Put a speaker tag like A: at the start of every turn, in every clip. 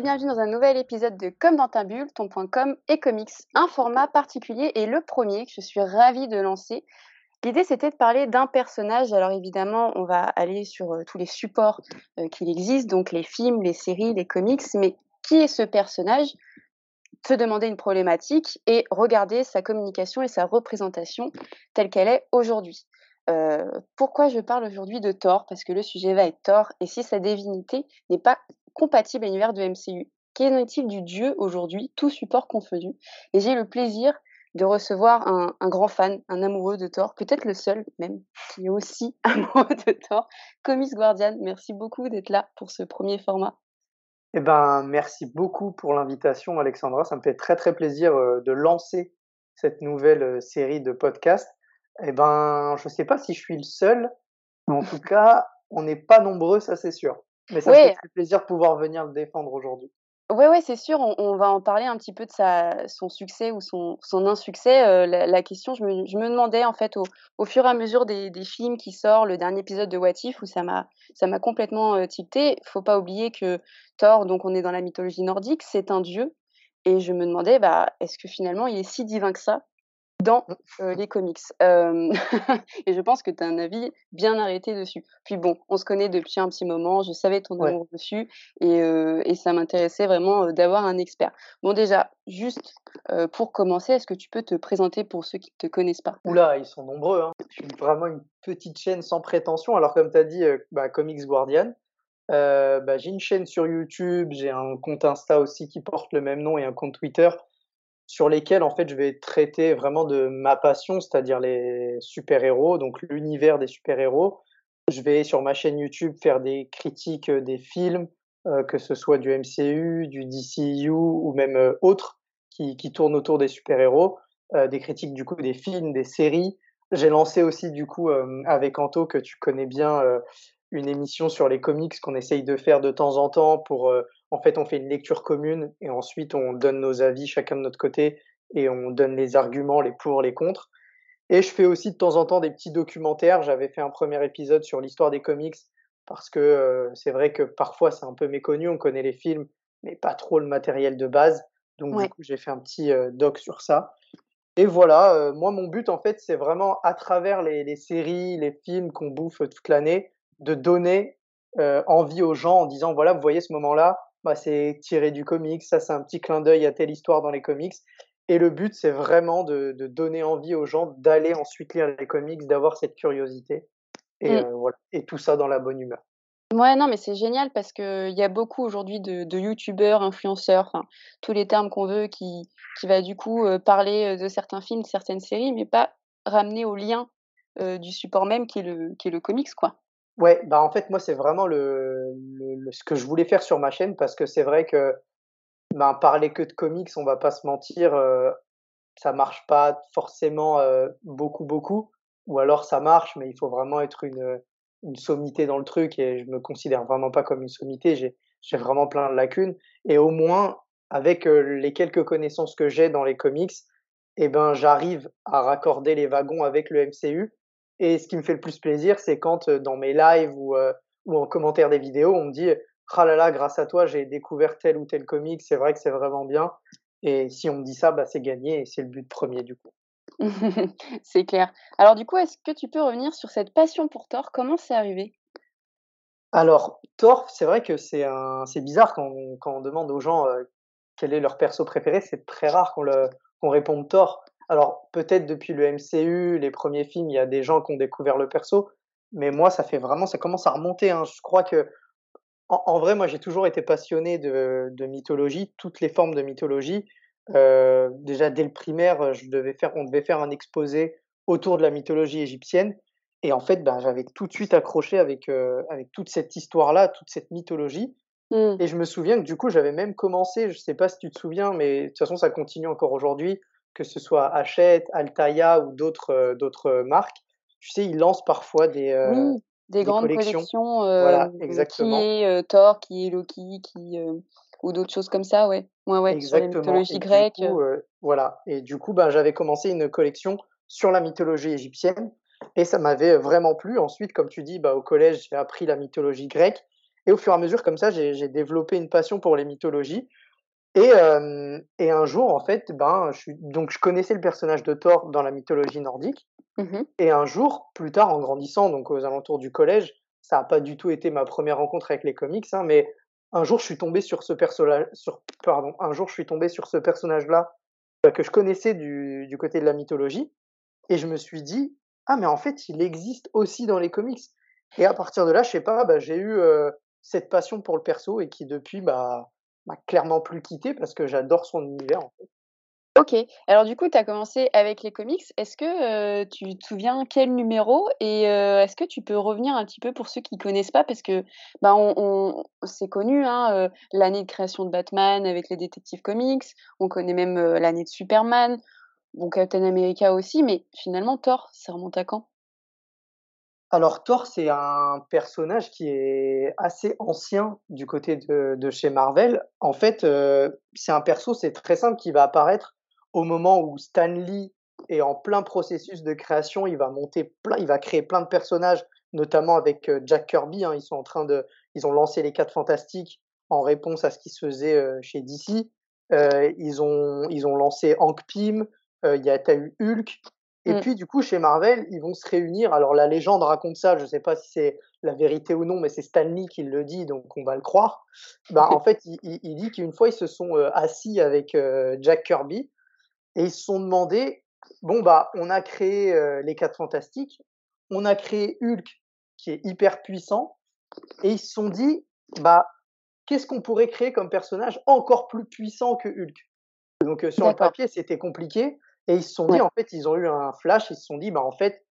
A: bienvenue dans un nouvel épisode de Comme dans ta bulle, ton.com et comics. Un format particulier et le premier que je suis ravie de lancer. L'idée c'était de parler d'un personnage. Alors évidemment, on va aller sur euh, tous les supports euh, qu'il existe, donc les films, les séries, les comics, mais qui est ce personnage? Se demander une problématique et regarder sa communication et sa représentation telle qu'elle est aujourd'hui. Euh, pourquoi je parle aujourd'hui de Thor Parce que le sujet va être Thor, et si sa divinité n'est pas compatible à l'univers de MCU, qu'en est-il du dieu aujourd'hui, tout support confondu Et j'ai le plaisir de recevoir un, grand fan, un amoureux de Thor, peut-être le seul même, qui est aussi amoureux de Thor, Comics Guardian. Merci beaucoup d'être là pour ce premier format.
B: Eh ben, merci beaucoup pour l'invitation, Alexandra. Ça me fait très très plaisir euh, de lancer cette nouvelle euh, série de podcasts. Eh ben, je sais pas si je suis le seul, mais en tout cas, on n'est pas nombreux, ça c'est sûr. Mais ça me fait plaisir de pouvoir venir le défendre aujourd'hui.
A: Oui, ouais, c'est sûr, on, on, va en parler un petit peu de sa, son succès ou son, son insuccès. Euh, la, la, question, je me, je me, demandais en fait au, au, fur et à mesure des, des, films qui sortent, le dernier épisode de What If où ça m'a, ça m'a complètement euh, tilté. Faut pas oublier que Thor, donc on est dans la mythologie nordique, c'est un dieu. Et je me demandais, bah, est-ce que finalement il est si divin que ça? Dans euh, les comics. Euh, et je pense que tu as un avis bien arrêté dessus. Puis bon, on se connaît depuis un petit moment, je savais ton amour ouais. dessus, et, euh, et ça m'intéressait vraiment d'avoir un expert. Bon déjà, juste pour commencer, est-ce que tu peux te présenter pour ceux qui ne te connaissent pas?
B: Oula, ils sont nombreux. Hein. Je suis vraiment une petite chaîne sans prétention. Alors comme tu as dit, bah, Comics Guardian. Bah, j'ai une chaîne sur YouTube, j'ai un compte Insta aussi qui porte le même nom et un compte Twitter sur lesquels en fait je vais traiter vraiment de ma passion, c'est-à-dire les super-héros, donc l'univers des super-héros. Je vais sur ma chaîne YouTube faire des critiques des films, euh, que ce soit du MCU, du DCU ou même euh, autres qui, qui, tournent autour des super-héros, euh, des critiques du coup des films, des séries. J'ai lancé aussi du coup avec Anto que tu connais bien une émission sur les comics qu'on essaye de faire de temps en temps pour en fait, on fait une lecture commune et ensuite on donne nos avis chacun de notre côté et on donne les arguments, les pour, les contre. Et je fais aussi de temps en temps des petits documentaires. J'avais fait un premier épisode sur l'histoire des comics parce que euh, c'est vrai que parfois c'est un peu méconnu, on connaît les films, mais pas trop le matériel de base. Donc ouais. du coup, j'ai fait un petit euh, doc sur ça. Et voilà, euh, moi mon but en fait, c'est vraiment à travers les, les séries, les films qu'on bouffe toute l'année, de donner envie aux gens en disant voilà, vous voyez ce moment-là, bah, c'est tiré du comics, ça c'est un petit clin d'œil à telle histoire dans les comics. Et le but, c'est vraiment de, de, donner envie aux gens d'aller ensuite lire les comics, d'avoir cette curiosité. Et, mmh. euh, voilà. et tout ça dans la bonne humeur.
A: Ouais, non, mais c'est génial parce qu'il y a beaucoup aujourd'hui de, de youtubeurs, influenceurs, enfin, tous les termes qu'on veut, qui, qui va du coup euh, parler de certains films, de certaines séries, mais pas ramener au lien euh, du support même qui est le, qui est le comics, quoi.
B: Ouais, bah en fait moi c'est vraiment le, le, le, ce que je voulais faire sur ma chaîne parce que c'est vrai que ben parler que de comics, on va pas se mentir, euh, ça marche pas forcément euh, beaucoup beaucoup. Ou alors ça marche mais il faut vraiment être une une sommité dans le truc et je me considère vraiment pas comme une sommité, j'ai j'ai vraiment plein de lacunes et au moins avec euh, les quelques connaissances que j'ai dans les comics, eh ben j'arrive à raccorder les wagons avec le MCU et ce qui me fait le plus plaisir, c'est quand dans mes lives ou, euh, ou en commentaire des vidéos, on me dit Ah là là, grâce à toi, j'ai découvert tel ou tel comic, c'est vrai que c'est vraiment bien. Et si on me dit ça, bah, c'est gagné et c'est le but premier du coup.
A: c'est clair. Alors du coup, est-ce que tu peux revenir sur cette passion pour Thor? Comment c'est arrivé?
B: Alors, Thor, c'est vrai que c'est un... bizarre quand on, quand on demande aux gens euh, quel est leur perso préféré. C'est très rare qu'on le... qu'on réponde Thor. Alors, peut-être depuis le MCU, les premiers films, il y a des gens qui ont découvert le perso, mais moi, ça fait vraiment, ça commence à remonter. Hein. Je crois que, en, en vrai, moi, j'ai toujours été passionné de, de, mythologie, toutes les formes de mythologie. Euh, déjà, dès le primaire, je devais faire, on devait faire un exposé autour de la mythologie égyptienne. Et en fait, ben, j'avais tout de suite accroché avec, euh, avec toute cette histoire-là, toute cette mythologie. Mmh. Et je me souviens que du coup, j'avais même commencé, je sais pas si tu te souviens, mais de toute façon, ça continue encore aujourd'hui, que ce soit Hachette, Altaïa ou d'autres euh, d'autres marques, tu sais, ils lancent parfois des, euh,
A: oui, des, des grandes collections, collections euh, voilà, exactement. qui est euh, Thor, qui est Loki, qui ou d'autres choses comme ça, ouais, ouais, ouais, exactement. sur la mythologie grecque.
B: Coup, voilà, et du coup, ben, j'avais commencé une collection sur la mythologie égyptienne et ça m'avait vraiment plu. Ensuite, comme tu dis, bah, au collège, j'ai appris la mythologie grecque Et au fur et à mesure, comme ça, j'ai développé une passion pour les mythologies. Et, euh, et un jour, en fait, ben, je suis, donc je connaissais le personnage de Thor dans la mythologie nordique.
A: Mmh
B: Et un jour, plus tard, en grandissant, donc aux alentours du collège, ça n'a pas du tout été ma première rencontre avec les comics, hein, mais un jour, je suis tombé sur ce personnage, sur, pardon, un jour, je suis tombé sur ce personnage-là euh, que je connaissais du, du côté de la mythologie, et je me suis dit, ah, mais en fait, il existe aussi dans les comics. Et à partir de là, je sais pas, bah, j'ai eu euh, cette passion pour le perso et qui depuis, bah, m'a clairement plus quitté parce que j'adore son univers, en fait.
A: OK. Alors du coup, tu as commencé avec les comics. Est-ce que, heu, tu te souviens quel numéro? Et heu, est-ce que tu peux revenir un petit peu pour ceux qui connaissent pas? Parce que, bah, on c'est connu, hein, heu, l'année de création de Batman avec les Détectives Comics. On connaît même, l'année de Superman. Bon, Captain America aussi, mais finalement Thor, ça remonte à quand?
B: Alors Thor, c'est un personnage qui est assez ancien du côté de chez Marvel. En fait, heu, c'est un perso, c'est très simple, qui va apparaître au moment où Stan Lee est en plein processus de création, il va monter plein, il va créer plein de personnages, notamment avec euh, Jack Kirby. Hein, ils sont en train de, ils ont lancé les Quatre Fantastiques en réponse à ce qui se faisait euh, chez DC. Euh, ils ont, ils ont lancé Hank Pym. Euh, il y a, Hulk. Et
A: Mmh.
B: puis du coup chez Marvel, ils vont se réunir. Alors la légende raconte ça. Je sais pas si c'est la vérité ou non, mais c'est Stan Lee qui le dit, donc on va le croire. Bah en fait, il, il, il dit qu'une fois ils se sont euh, assis avec euh, Jack Kirby et ils se sont demandé, bon, bah, on a créé euh, les quatre fantastiques, on a créé Hulk qui est hyper puissant, et ils se sont dit, bah, qu'est-ce qu'on pourrait créer comme personnage encore plus puissant que Hulk? Donc sur le papier, c'était compliqué, et ils se sont dit,
A: Ouais.
B: en fait, ils ont eu un flash, ils se sont dit, bah, en fait,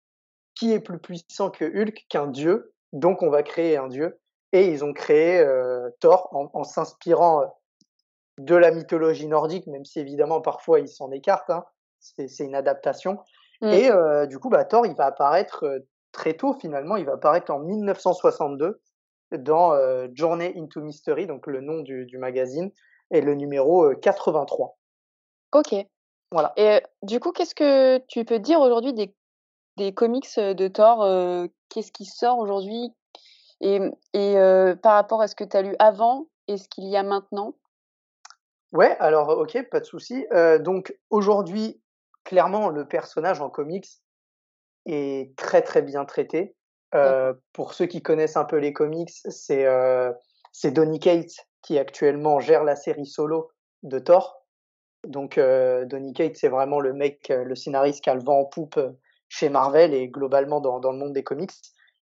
B: qui est plus puissant que Hulk, qu'un dieu? Donc on va créer un dieu. Et ils ont créé euh, Thor en, en s'inspirant euh, de la mythologie nordique, même si évidemment parfois il s'en écarte, hein. c'est une adaptation.
A: Mmh.
B: Et euh, du coup, bah, Thor, il va apparaître euh, très tôt finalement, il va apparaître en 1962 dans Journey into Mystery, donc le nom du, du magazine, et le numéro euh, 83.
A: OK.
B: Voilà.
A: Et du coup, qu'est-ce que tu peux dire aujourd'hui des des comics, de Thor? Qu'est-ce qui sort aujourd'hui? Et mmh et par rapport à ce que tu as lu avant et ce qu'il y a maintenant?
B: Ouais, alors ok, pas de souci. Euh, donc aujourd'hui, clairement, le personnage en comics est très très bien traité. Heu, pour ceux qui connaissent un peu les comics, c'est Donny Cates qui actuellement gère la série solo de Thor. Donc, heu, Donny Cates, c'est vraiment le mec, heu, le scénariste qui a le vent en poupe, heu, chez Marvel et globalement dans dans le monde des comics.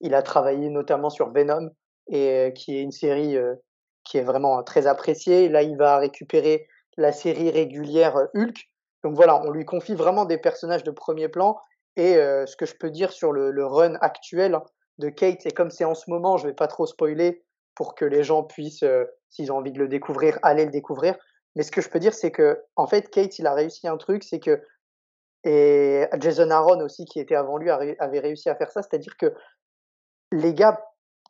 B: Il a travaillé notamment sur Venom et qui est une série, qui est vraiment, très appréciée. Là, il va récupérer la série régulière, Hulk. Donc voilà, on lui confie vraiment des personnages de premier plan et heu, ce que je peux dire sur le le run actuel hein, de Cates et comme c'est en ce moment, je vais pas trop spoiler pour que les gens puissent, heu, s'ils ont envie de le découvrir, aller le découvrir. Mais ce que je peux dire, c'est que en fait, Kate, il a réussi un truc, c'est que et Jason Aaron aussi, qui était avant lui, avait réussi à faire ça, c'est-à-dire que les gars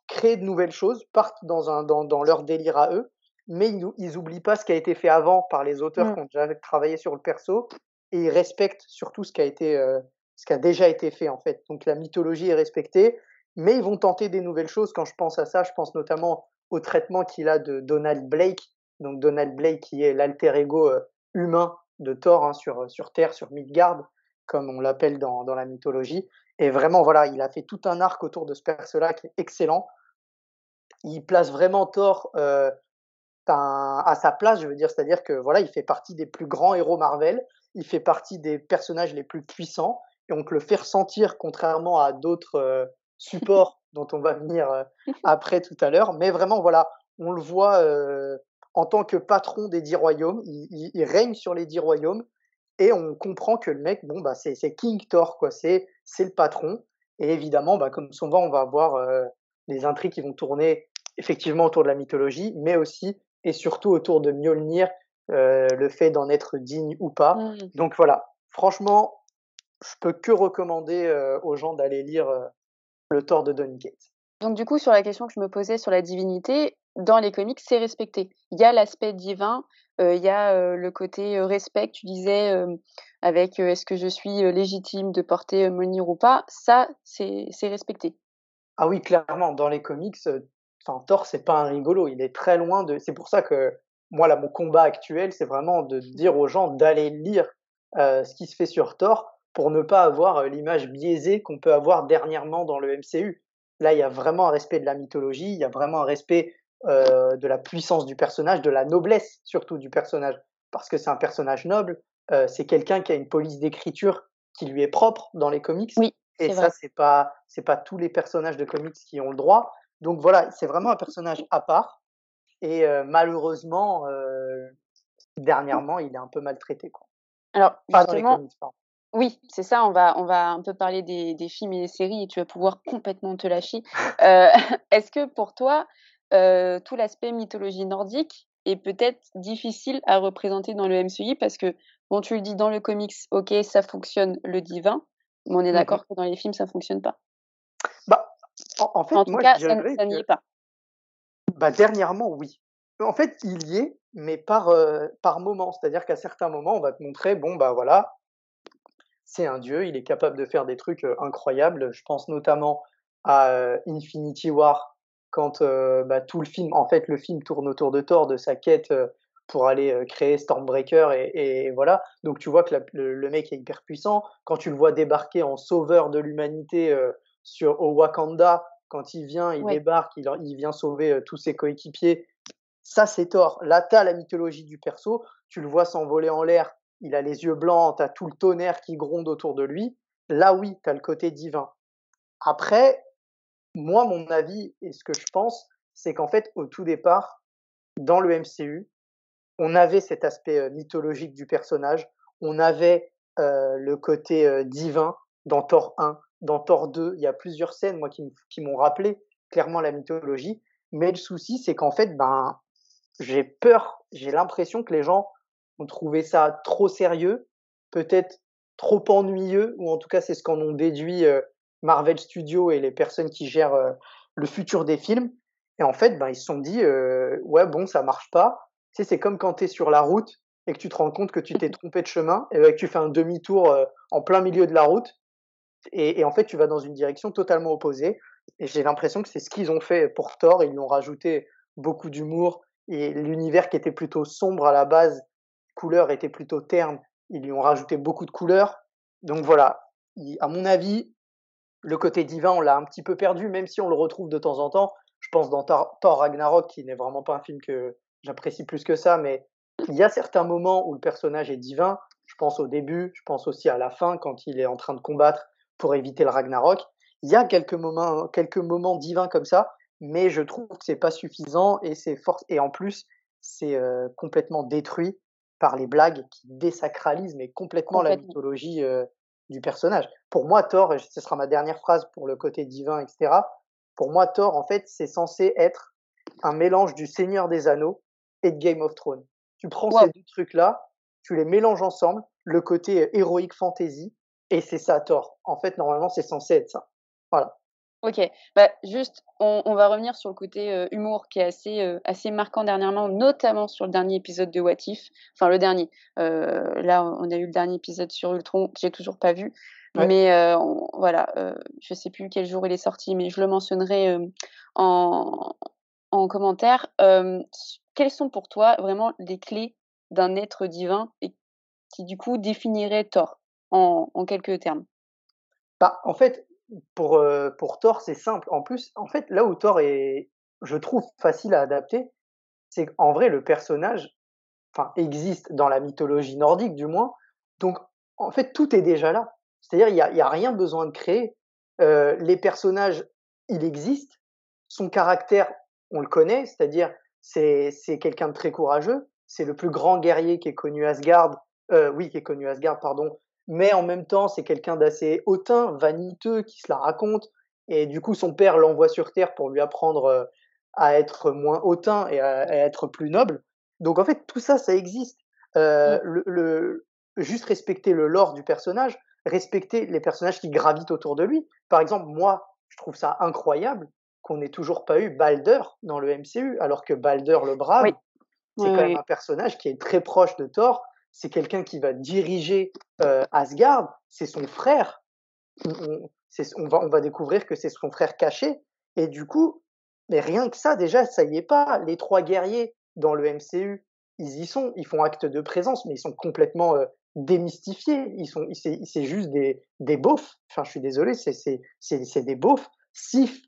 B: créent de nouvelles choses, partent dans un dans dans leur délire à eux, mais ils ils oublient pas ce qui a été fait avant par les auteurs
A: Mmh.
B: qui ont déjà travaillé sur le perso et ils respectent surtout ce qui a été, heu, ce qui a déjà été fait, en fait. Donc la mythologie est respectée, mais ils vont tenter des nouvelles choses. Quand je pense à ça, je pense notamment au traitement qu'il a de Donald Blake. Donc Donald Blake qui est l'alter ego, heu, humain de Thor, hein, sur, sur terre, sur Midgard, comme on l'appelle dans dans la mythologie et vraiment, voilà, il a fait tout un arc autour de ce perso-là qui est excellent. Il place vraiment Thor, ben, à sa place, je veux dire, c'est-à-dire que, voilà, il fait partie des plus grands héros Marvel, il fait partie des personnages les plus puissants et on te le fait ressentir contrairement à d'autres, supports dont on va venir, après tout à l'heure. Mais vraiment, voilà, on le voit, en tant que patron des 10 royaumes, il il il règne sur les 10 royaumes et on comprend que le mec, bon, bah, c'est King Thor, quoi, c'est c'est le patron et évidemment, bah, comme souvent, on va avoir, heu, des intrigues qui vont tourner effectivement autour de la mythologie, mais aussi et surtout autour de Mjolnir, heu, le fait d'en être digne ou pas.
A: Mmh.
B: Donc voilà, franchement, je peux que recommander, heu, aux gens d'aller lire, le Thor de Donny Cates.
A: Donc du coup, sur la question que je me posais sur la divinité, dans les comics, c'est respecté. Il y a l'aspect divin, heu, il y a, heu, le côté, heu, respect, tu disais, avec, est-ce que je suis, légitime de porter, heu, Mjolnir ou pas? Ça, c'est respecté.
B: Ah oui, clairement, dans les comics, enfin, Thor, c'est pas un rigolo. Il est très loin de. C'est pour ça que moi, là, mon combat actuel, c'est vraiment de dire aux gens d'aller lire euh, ce qui se fait sur Thor pour ne pas avoir euh, l'image biaisée qu'on peut avoir dernièrement dans le MCU. Là, il y a vraiment un respect de la mythologie, il y a vraiment un respect euh, de la puissance du personnage, de la noblesse surtout du personnage, parce que c'est un personnage noble, euh, c'est quelqu'un qui a une police d'écriture qui lui est propre dans les comics.
A: Oui,
B: et ça, c'est pas c'est pas tous les personnages de comics qui ont le droit. Donc voilà, c'est vraiment un personnage à part. Et euh, malheureusement, dernièrement, il est un peu maltraité. Quoi.
A: Alors, pas dans les comics, pardon. Oui, c'est ça. On va, on va un peu parler des, des, films et des séries et tu vas pouvoir complètement te lâcher. Euh, Est-ce que pour toi, euh, tout l'aspect mythologie nordique est peut-être difficile à représenter dans le MCU parce que, bon, tu le dis dans le comics, ok, ça fonctionne le divin, mais on est mmh d'accord que dans les films, ça fonctionne pas.
B: Bah, en, en fait,
A: en tout
B: moi,
A: cas,
B: je
A: ça, n'y
B: que,
A: est pas.
B: bah, dernièrement, oui. En fait, il y est, mais par, euh, par moment. C'est-à-dire qu'à certains moments, on va te montrer, bon, bah voilà, c'est un dieu, il est capable de faire des trucs euh, incroyables. Je pense notamment à Infinity War, quand euh, bah, tout le film, en fait, le film tourne autour de Thor, de sa quête euh, pour aller euh, créer Stormbreaker, et, et voilà. Donc tu vois que la- le, le mec est hyper puissant. Quand tu le vois débarquer en sauveur de l'humanité sur au Wakanda, quand il vient, il
A: Ouais.
B: débarque, il, il vient sauver tous ses coéquipiers. Ça, c'est Thor. Là, t'as la mythologie du perso. Tu le vois s'envoler en l'air. Il a les yeux blancs. T'as tout le tonnerre qui gronde autour de lui. Là, oui, t'as le côté divin. Après, moi, mon avis et ce que je pense, c'est qu'en fait, au tout départ, dans le MCU, on avait cet aspect euh, mythologique du personnage. On avait euh, le côté euh, divin dans Thor 1, dans Thor 2. Il y a plusieurs scènes, moi, qui, m'ont rappelé clairement la mythologie. Mais le souci, c'est qu'en fait, ben, j'ai peur, j'ai l'impression que les gens ont trouvé ça trop sérieux, peut-être trop ennuyeux, ou en tout cas, c'est ce qu'en ont déduit Marvel Studios et les personnes qui gèrent euh, le futur des films. Et en fait, ben, ils se sont dit, euh, ouais, bon, ça marche pas. Tu sais, c'est comme quand tu es sur la route et que tu te rends compte que tu t'es trompé de chemin et que tu fais un demi-tour euh, en plein milieu de la route et, et en fait, tu vas dans une direction totalement opposée. Et j'ai l'impression que c'est ce qu'ils ont fait pour Thor. Ils lui ont rajouté beaucoup d'humour et l'univers qui était plutôt sombre à la base, couleur était plutôt terne. Ils lui ont rajouté beaucoup de couleurs. Donc voilà, Il- à mon avis, le côté divin, on l'a un petit peu perdu, même si on le retrouve de temps en temps. Je pense dans Thor, Thor Ragnarok, qui n'est vraiment pas un film que j'apprécie plus que ça, mais il y a certains moments où le personnage est divin. Je pense au début, je pense aussi à la fin, quand il est en train de combattre pour éviter le Ragnarok. Il y a quelques moments, quelques moments divins comme ça, mais je trouve que c'est pas suffisant et c'est fort. Et en plus, c'est euh, complètement détruit par les blagues qui désacralisent mais complètement la
A: Complètement.
B: mythologie euh, du personnage. Pour moi, Thor, et ce sera ma dernière phrase pour le côté divin, etc. Pour moi, Thor, en fait, c'est censé être un mélange du Seigneur des Anneaux et de Game of Thrones. Tu prends
A: Wow.
B: ces deux trucs-là, tu les mélanges ensemble, le côté euh, héroïque fantasy, et c'est ça Thor. En fait, normalement, c'est censé être ça. Voilà.
A: Ok, bah, juste, on, on va revenir sur le côté euh, humour qui est assez, euh, assez marquant dernièrement, notamment sur le dernier épisode de What If. Enfin, le dernier. Euh, là, on a eu le dernier épisode sur Ultron que j'ai toujours pas vu.
B: Ouais.
A: Mais euh, on- voilà, euh, je sais plus quel jour il est sorti, mais je le mentionnerai euh, en, en commentaire. Euh, quelles sont pour toi vraiment les clés d'un être divin et qui du coup définirait Thor en, en quelques termes?
B: Bah, en fait, pour, euh, pour Thor, c'est simple. En plus, en fait, là où Thor est, je trouve, facile à adapter, c'est qu'en vrai, le personnage, existe dans la mythologie nordique, du moins. Donc, en fait, tout est déjà là. C'est-à-dire, il y a, y a rien besoin de créer. Euh, les personnages, il existe. Son caractère, on le connaît. C'est-à-dire, c'est, c'est quelqu'un de très courageux. C'est le plus grand guerrier qui est connu Asgard. Euh, oui, qui est connu Asgard, pardon. Mais en même temps, c'est quelqu'un d'assez hautain, vaniteux, qui se la raconte. Et du coup, son père l'envoie sur Terre pour lui apprendre euh, à être moins hautain et à, à être plus noble. Donc en fait, tout ça, ça existe. Euh,
A: Mm.
B: le, le- juste respecter le lore du personnage, respecter les personnages qui gravitent autour de lui. Par exemple, moi, je trouve ça incroyable qu'on n'ait toujours pas eu Balder dans le MCU, alors que Balder le Brave,
A: Oui.
B: c'est
A: Oui,
B: quand
A: oui,
B: même un personnage qui est très proche de Thor. C'est quelqu'un qui va diriger euh, Asgard. C'est son frère. On, va découvrir que c'est son frère caché. Et du coup, Mais rien que ça, déjà, ça y est pas. Les trois guerriers dans le MCU, ils y sont, ils font acte de présence, mais ils sont complètement euh, démystifiés. Ils sont, c'est juste des, des beaufs. Enfin, je suis désolé, c'est des beaufs. Sif,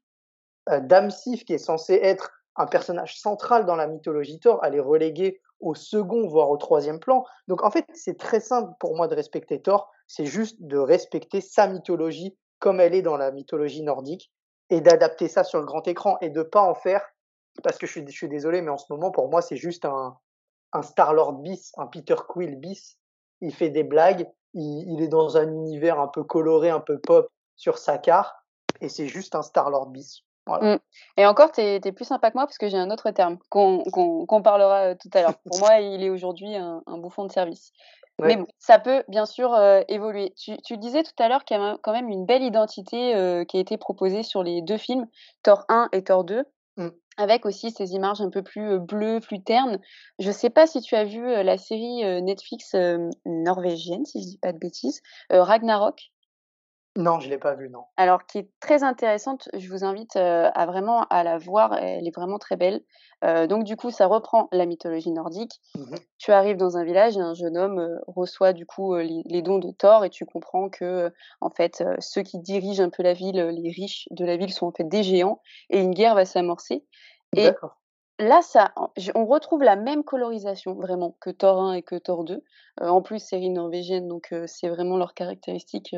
B: euh, Dame Sif, qui est censée être un personnage central dans la mythologie Thor, elle est reléguée au second, voire au troisième plan. Donc en fait, c'est très simple pour moi de respecter Thor, c'est juste de respecter sa mythologie comme elle est dans la mythologie nordique et d'adapter ça sur le grand écran et de pas en faire, parce que je suis, désolé, mais en ce moment, pour moi, c'est juste un, un Star-Lord bis, un Peter Quill bis. Il fait des blagues, il, il, est dans un univers un peu coloré, un peu pop sur sa carte, et c'est juste un Star-Lord bis.
A: Mmh. Et encore, tu es, plus sympa que moi parce que j'ai un autre terme qu'on parlera euh, tout à l'heure. Pour moi, il est aujourd'hui un, bouffon de service. Mais bon, ça peut bien sûr euh, évoluer. Tu, tu, disais tout à l'heure qu'il y a quand même une belle identité euh, qui a été proposée sur les deux films, Thor 1 et Thor 2. Mmh. Avec aussi ces images un peu plus bleues, plus ternes. Je sais pas si tu as vu la série Netflix norvégienne, si je dis pas de bêtises, Ragnarok.
B: Non, je l'ai pas vue, non.
A: Alors, qui est très intéressante, je vous invite à vraiment à la voir, elle est vraiment très belle. donc du coup, ça reprend la mythologie nordique. Mmh tu arrives dans un village et un jeune homme reçoit du coup les, dons de Thor et tu comprends que en fait ceux qui dirigent un peu la ville, les riches de la ville sont en fait des géants et une guerre va s'amorcer. Et là, ça, on retrouve la même colorisation vraiment que Thor 1 et que Thor 2. en plus, série norvégienne, donc c'est vraiment leur caractéristique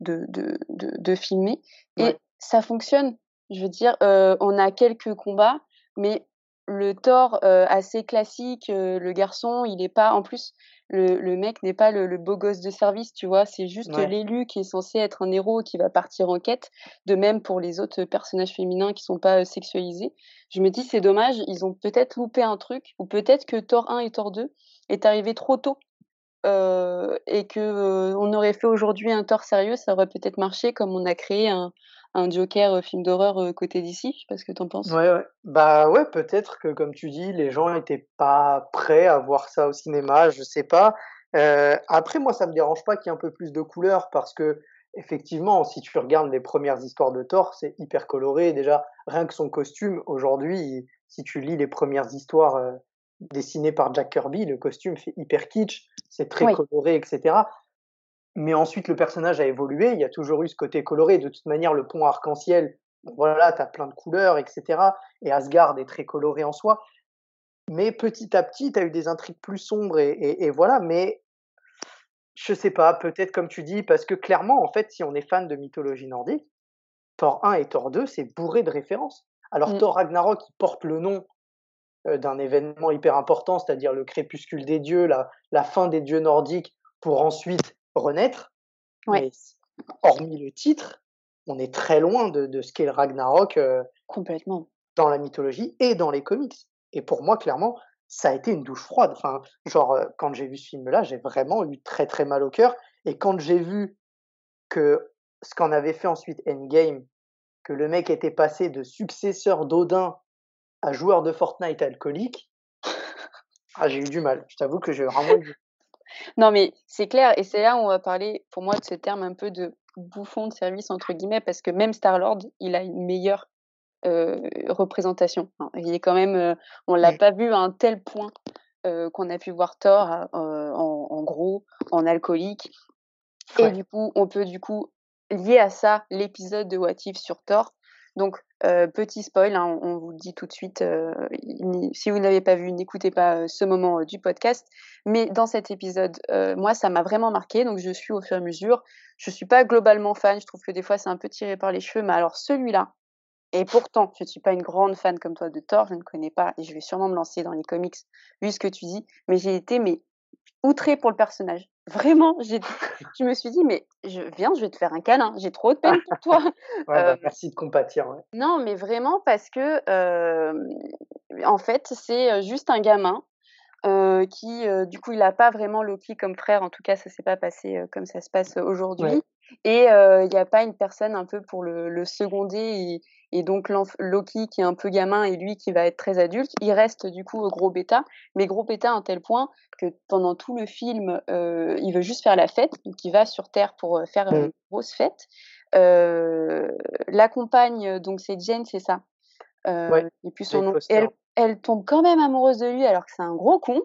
A: de, de, de, filmer. Et ça fonctionne. Je veux dire, on a quelques combats, mais le Thor assez classique, le garçon, il n'est pas. En plus, le, le mec n'est pas le, beau gosse de service, tu vois. C'est juste l'élu qui est censé être un héros qui va partir en quête. De même pour les autres personnages féminins qui sont pas sexualisés. Je me dis, c'est dommage, ils ont peut-être loupé un truc, ou peut-être que Thor 1 et Thor 2 est arrivé trop tôt euh, et que euh, on aurait fait aujourd'hui un tort sérieux, ça aurait peut-être marché comme on a créé un, Joker euh, film d'horreur côté d'ici. Je sais pas ce que t'en penses.
B: Ouais. Bah ouais, peut-être que comme tu dis, les gens n'étaient pas prêts à voir ça au cinéma, je sais pas. après, moi, ça me dérange pas qu'il y ait un peu plus de couleurs parce que effectivement, si tu regardes les premières histoires de Thor, c'est hyper coloré. Déjà, rien que son costume, aujourd'hui, si tu lis les premières histoires dessiné par Jack Kirby, le costume fait hyper kitsch, c'est très coloré, etc. Mais ensuite, le personnage a évolué, il y a toujours eu ce côté coloré. De toute manière, le pont arc-en-ciel, voilà, tu as plein de couleurs, etc. Et Asgard est très coloré en soi. Mais petit à petit, tu as eu des intrigues plus sombres, et, et, voilà. Mais je sais pas, peut-être comme tu dis, parce que clairement, en fait, si on est fan de mythologie nordique, Thor 1 et Thor 2, c'est bourré de références. Alors, mmh. Thor Ragnarok, il porte le nom d'un événement hyper important, c'est-à-dire le crépuscule des dieux, la, la, fin des dieux nordiques, pour ensuite renaître. Mais hormis le titre, on est très loin de, de ce qu'est le Ragnarok. Euh,
A: Complètement.
B: Dans la mythologie et dans les comics. Et pour moi, clairement, ça a été une douche froide. Enfin, genre, euh, quand j'ai vu ce film-là, j'ai vraiment eu très très mal au cœur. Et quand j'ai vu que ce qu'en avait fait ensuite Endgame, que le mec était passé de successeur d'Odin joueur de Fortnite alcoolique, ah, j'ai eu du mal. Je t'avoue que j'ai vraiment eu
A: Non, mais c'est clair, et c'est là où on va parler, pour moi, de ce terme un peu de bouffon de service, entre guillemets, parce que même Star-Lord, il a une meilleure euh, représentation. Il est quand même, euh, on l'a pas vu à un tel point euh, qu'on a pu voir Thor en, en, gros, en alcoolique. Et du coup, on peut du coup lier à ça l'épisode de What If sur Thor. Donc, euh, petit spoil, hein, on, vous le dit tout de suite, euh, si vous n'avez pas vu, n'écoutez pas euh, ce moment du podcast. Mais dans cet épisode, moi, ça m'a vraiment marqué, donc je suis au fur et à mesure. Je suis pas globalement fan, je trouve que des fois c'est un peu tiré par les cheveux, mais alors celui-là, et pourtant, je ne suis pas une grande fan comme toi de Thor, je ne connais pas, et je vais sûrement me lancer dans les comics, vu ce que tu dis, mais j'ai été mais outrée pour le personnage. Vraiment, j'ai, je me suis dit, mais je viens, je vais te faire un câlin. J'ai trop de peine pour toi.
B: ouais, bah, merci de compatir.
A: Non, mais vraiment parce que, en fait, c'est juste un gamin qui, du coup, il n'a pas vraiment Loki comme frère. En tout cas, ça s'est pas passé comme ça se passe aujourd'hui. Et il n'y a pas une personne un peu pour le, le seconder. Et, donc Loki qui est un peu gamin et lui qui va être très adulte, il reste du coup gros bêta, mais gros bêta à un tel point que pendant tout le film, euh, il veut juste faire la fête, donc il va sur Terre pour faire une grosse fête. Euh, la compagne, donc c'est Jane, c'est ça Euh, et puis son nom, elle, elle tombe quand même amoureuse de lui alors que c'est un gros con.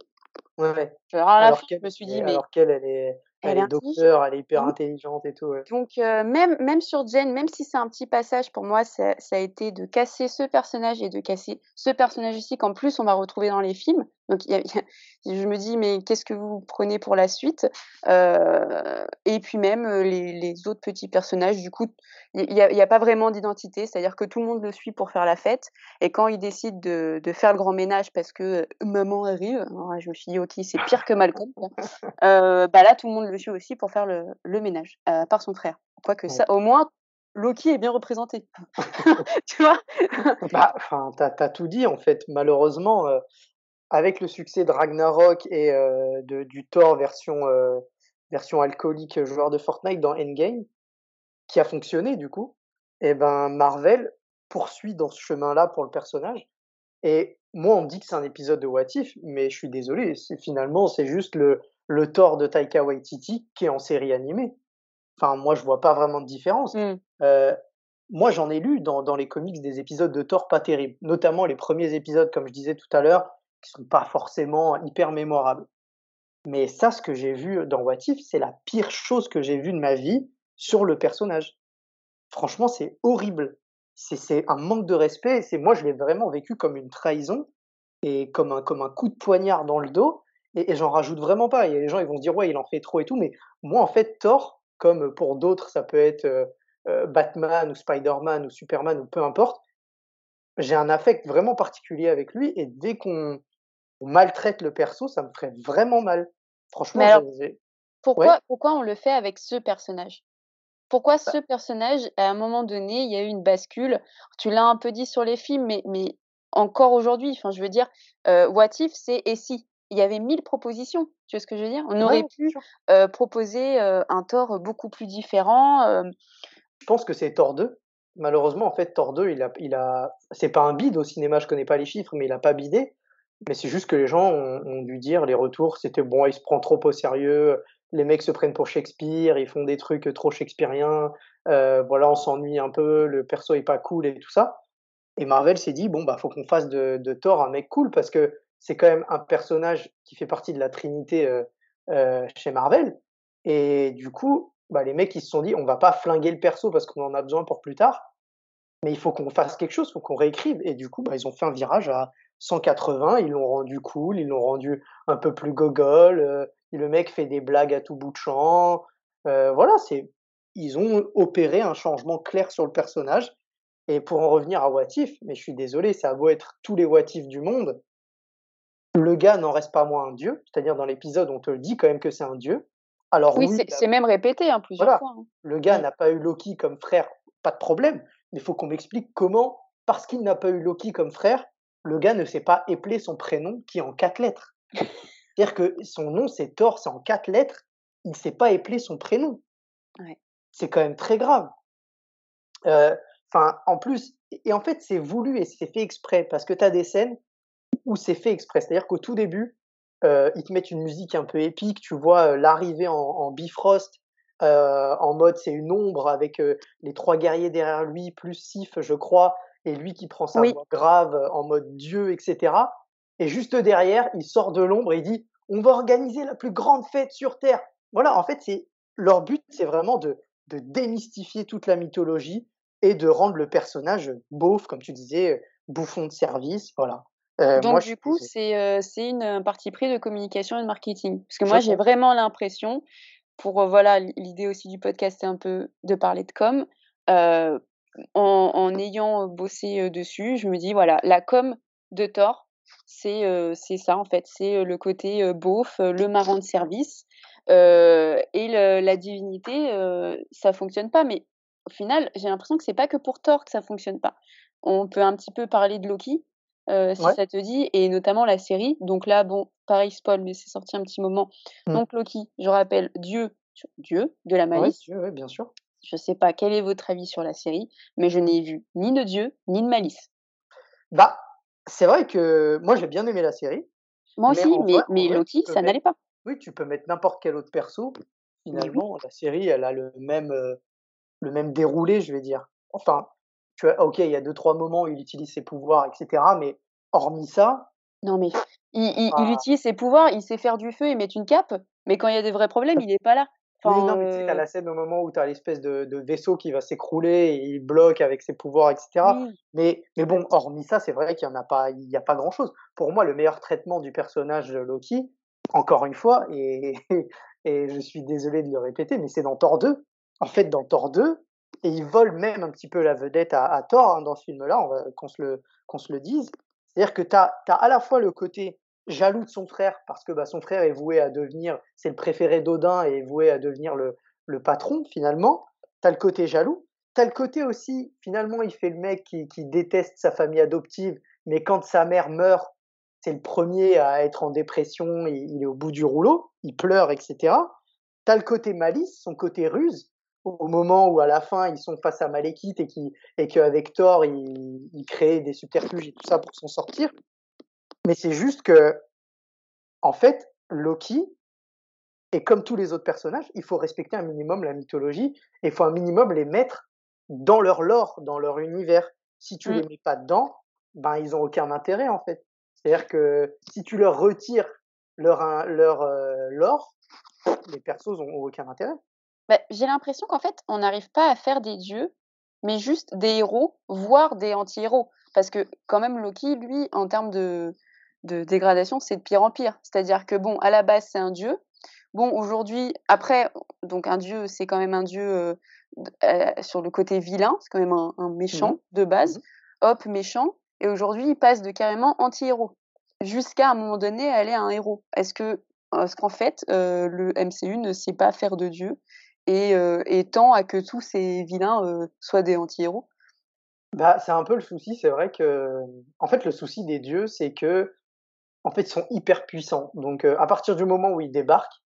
B: Ouais, ouais.
A: Alors à la fin, je me suis dit, mais
B: alors qu'elle, elle est, elle, est docteur, elle est hyper intelligente et tout.
A: Donc euh, même même sur Jen, même si c'est un petit passage pour moi, ça, ça, a été de casser ce personnage et de casser ce personnage ici qu'en plus on va retrouver dans les films. Donc y a, je me dis mais qu'est-ce que vous prenez pour la suite? Euh, Et puis même euh, les, les, autres petits personnages, du coup il n'y a, pas vraiment d'identité, c'est-à-dire que tout le monde le suit pour faire la fête et quand il décide de, de faire le grand ménage parce que maman arrive, je me suis dit ok c'est pire que Malcolm, euh, bah là tout le monde le suit aussi pour faire le, le ménage euh, par son frère. Quoique ça, au moins Loki est bien représenté. tu vois?
B: Bah, Enfin, t'as as tout dit en fait. Malheureusement, euh, avec le succès de Ragnarok et euh, de, du Thor version, euh, version alcoolique joueur de Fortnite dans Endgame, qui a fonctionné du coup, et eh ben Marvel poursuit dans ce chemin-là pour le personnage. Et moi, on me dit que c'est un épisode de What If, mais je suis désolé, finalement, c'est juste le, le Thor de Taika Waititi qui est en série animée. Enfin, moi, je vois pas vraiment de différence. Euh, moi, j'en ai lu dans, dans les comics des épisodes de Thor pas terribles, notamment les premiers épisodes, comme je disais tout à l'heure, qui sont pas forcément hyper mémorables. Mais ça, ce que j'ai vu dans What If, c'est la pire chose que j'ai vue de ma vie sur le personnage. Franchement, c'est horrible. C'est un manque de respect. C'est moi, je l'ai vraiment vécu comme une trahison et comme un coup de poignard dans le dos. Et, et j'en rajoute vraiment pas. Et les gens, ils vont se dire ouais, il en fait trop et tout. Mais moi, en fait, Thor, comme pour d'autres, ça peut être euh, euh, Batman ou Spider-Man ou Superman ou peu importe. J'ai un affect vraiment particulier avec lui. Et dès qu'on on maltraite le perso, ça me ferait vraiment mal. Franchement,
A: pourquoi, pourquoi on le fait avec ce personnage? Pourquoi bah ce personnage, à un moment donné, il y a eu une bascule? Tu l'as un peu dit sur les films, mais, mais encore aujourd'hui, enfin, je veux dire, euh, What If, c'est et si? Il y avait mille propositions, tu vois ce que je veux dire? On aurait pu euh, proposer euh, un Thor beaucoup plus différent. Euh.
B: Je pense que c'est Thor 2. Malheureusement, en fait, Thor 2, il a, il a... c'est pas un bide au cinéma, je connais pas les chiffres, mais il a pas bidé. Mais c'est juste que les gens ont, dû dire, les retours, c'était bon, il se prend trop au sérieux, les mecs se prennent pour Shakespeare, ils font des trucs trop shakespeariens, euh, voilà, on s'ennuie un peu, le perso est pas cool et tout ça. Et Marvel s'est dit, bon, bah, faut qu'on fasse de, de, Thor un mec cool parce que c'est quand même un personnage qui fait partie de la trinité euh, euh, chez Marvel. Et du coup, bah, les mecs, ils se sont dit, on va pas flinguer le perso parce qu'on en a besoin pour plus tard, mais il faut qu'on fasse quelque chose, faut qu'on réécrive. Et du coup, bah, ils ont fait un virage à 180, ils l'ont rendu cool, ils l'ont rendu un peu plus gogol. Euh, le mec fait des blagues à tout bout de champ. Euh, voilà, c'est ils ont opéré un changement clair sur le personnage. Et pour en revenir à Watif, mais je suis désolé, ça a beau être tous les Watifs du monde, le gars n'en reste pas moins un dieu. C'est-à-dire dans l'épisode, on te le dit quand même que c'est un dieu.
A: Alors oui, c'est même répété hein, plusieurs fois. Hein.
B: Le gars n'a pas eu Loki comme frère, pas de problème. Mais il faut qu'on m'explique comment, parce qu'il n'a pas eu Loki comme frère, le gars ne sait pas épeler son prénom qui est en quatre lettres. C'est-à-dire que son nom, c'est Thor, c'est en quatre lettres, il ne sait pas épeler son prénom.
A: Ouais.
B: C'est quand même très grave. Euh, enfin, en plus, et en fait, c'est voulu et c'est fait exprès, parce que tu as des scènes où c'est fait exprès. C'est-à-dire qu'au tout début, euh, ils te mettent une musique un peu épique, tu vois euh, l'arrivée en, en, Bifrost, euh, en mode c'est une ombre avec les trois guerriers derrière lui, plus Sif, je crois, et lui qui prend sa oui. voix grave en mode Dieu, etc. Et juste derrière, il sort de l'ombre et il dit on va organiser la plus grande fête sur Terre. Voilà, en fait, c'est leur but, c'est vraiment de, de démystifier toute la mythologie et de rendre le personnage beauf, comme tu disais, bouffon de service. Voilà.
A: Euh, Donc moi, du coup, c'est euh, une partie prise de communication et de marketing. Parce que moi, j'ai vraiment l'impression, pour euh, voilà l'idée aussi du podcast, c'est un peu de parler de com. Euh, en, en, ayant bossé dessus, je me dis voilà, la com de Thor, c'est euh, ça en fait, c'est le côté beauf, le marrant de service. et le, la divinité, ça fonctionne pas. Mais au final, j'ai l'impression que c'est pas que pour Thor que ça fonctionne pas. On peut un petit peu parler de Loki, euh, si ouais. ça te dit, et notamment la série. Donc là, bon, pareil, spoil, mais c'est sorti un petit moment. Mmh. Donc Loki, je rappelle, Dieu, Dieu de la malice.
B: Ouais, Dieu, ouais, bien sûr.
A: Je sais pas quel est votre avis sur la série, mais je n'ai vu ni de Dieu, ni de malice.
B: Bah, c'est vrai que moi j'ai bien aimé la série.
A: Moi aussi, mais, mais, mais Loki, ça n'allait pas.
B: Oui, tu peux mettre n'importe quel autre perso. Finalement, oui. la série, elle a le même, euh, le même déroulé, je vais dire. Enfin, tu vois, ok, il y a deux trois moments où il utilise ses pouvoirs, etc. Mais hormis ça,
A: Non, mais il il il utilise ses pouvoirs, il sait faire du feu et mettre une cape, mais quand il y a des vrais problèmes, il est pas là.
B: Oui, non, mais tu sais, tu
A: heu,
B: la scène au moment où tu as l'espèce de de vaisseau qui va s'écrouler et il bloque avec ses pouvoirs et cetera.
A: oui,
B: Mais mais bon, hormis ça, c'est vrai qu'il y en a pas il y a pas grand-chose. Pour moi, le meilleur traitement du personnage de Loki, encore une fois et et je suis désolé de le répéter, mais c'est dans Thor 2. En fait, dans Thor 2 et il vole même un petit peu la vedette à à Thor, hein, dans ce film-là, qu'on se le qu'on se le dise. C'est-à-dire que tu as as à la fois le côté jaloux de son frère parce que, bah, son frère est voué à devenir c'est le préféré d'Odin et est voué à devenir le le patron finalement. Tu as le côté jaloux. Tu as le côté aussi, finalement, il fait le mec qui qui déteste sa famille adoptive, mais quand sa mère meurt, c'est le premier à être en dépression, il il est au bout du rouleau, il pleure et cetera. Tu as le côté malice, son côté ruse, au moment où à la fin ils sont face à Malekith et qui et qu'avec Thor, il il crée des subterfuges et tout ça pour s'en sortir. Mais c'est juste que en fait, Loki et comme tous les autres personnages, il faut respecter un minimum la mythologie et il faut un minimum les mettre dans leur lore, dans leur univers. Si tu
A: mmh.
B: les mets pas dedans, ben ils ont aucun intérêt en fait. C'est-à-dire que si tu leur retires leur leur euh, lore, les persos ont aucun intérêt.
A: Bah, j'ai l'impression qu'en fait, on n'arrive pas à faire des dieux, mais juste des héros, voire des anti-héros. Parce que quand même Loki, lui, en termes de de dégradation, c'est de pire en pire. C'est-à-dire que bon, à la base, c'est un dieu. Bon, aujourd'hui, après, donc un dieu, c'est quand même un dieu, heu, d heu, sur le côté vilain, c'est quand même un un méchant de
B: mhm.
A: base. Hop, méchant et aujourd'hui, il passe de carrément anti-héros, jusqu'à un moment donné aller à un héros. Est-ce que est-ce qu'en fait, heu, le MCU ne sait pas faire de dieu et et tend à que tous ces vilains, soient des anti-héros?
B: Bah, c'est un peu le souci, c'est vrai que, en fait, le souci des dieux, c'est que, en fait, ils sont hyper puissants. Donc, heu, à partir du moment où ils débarquent,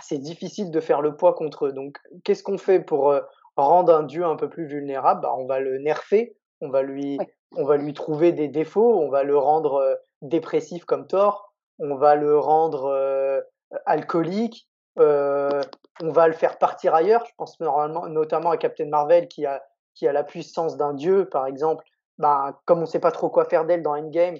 B: c'est difficile de faire le poids contre eux. Donc, qu'est-ce qu'on fait pour, heu, rendre un dieu un peu plus vulnérable? Bah, on va le nerfer, on va lui
A: Ouais.
B: on va lui trouver des défauts, on va le rendre, heu, dépressif comme Thor, on va le rendre, alcoolique, on va le faire partir ailleurs. Je pense normalement notamment à Captain Marvel qui a qui a la puissance d'un dieu, par exemple. Ben, comme on sait pas trop quoi faire d'elle dans Endgame,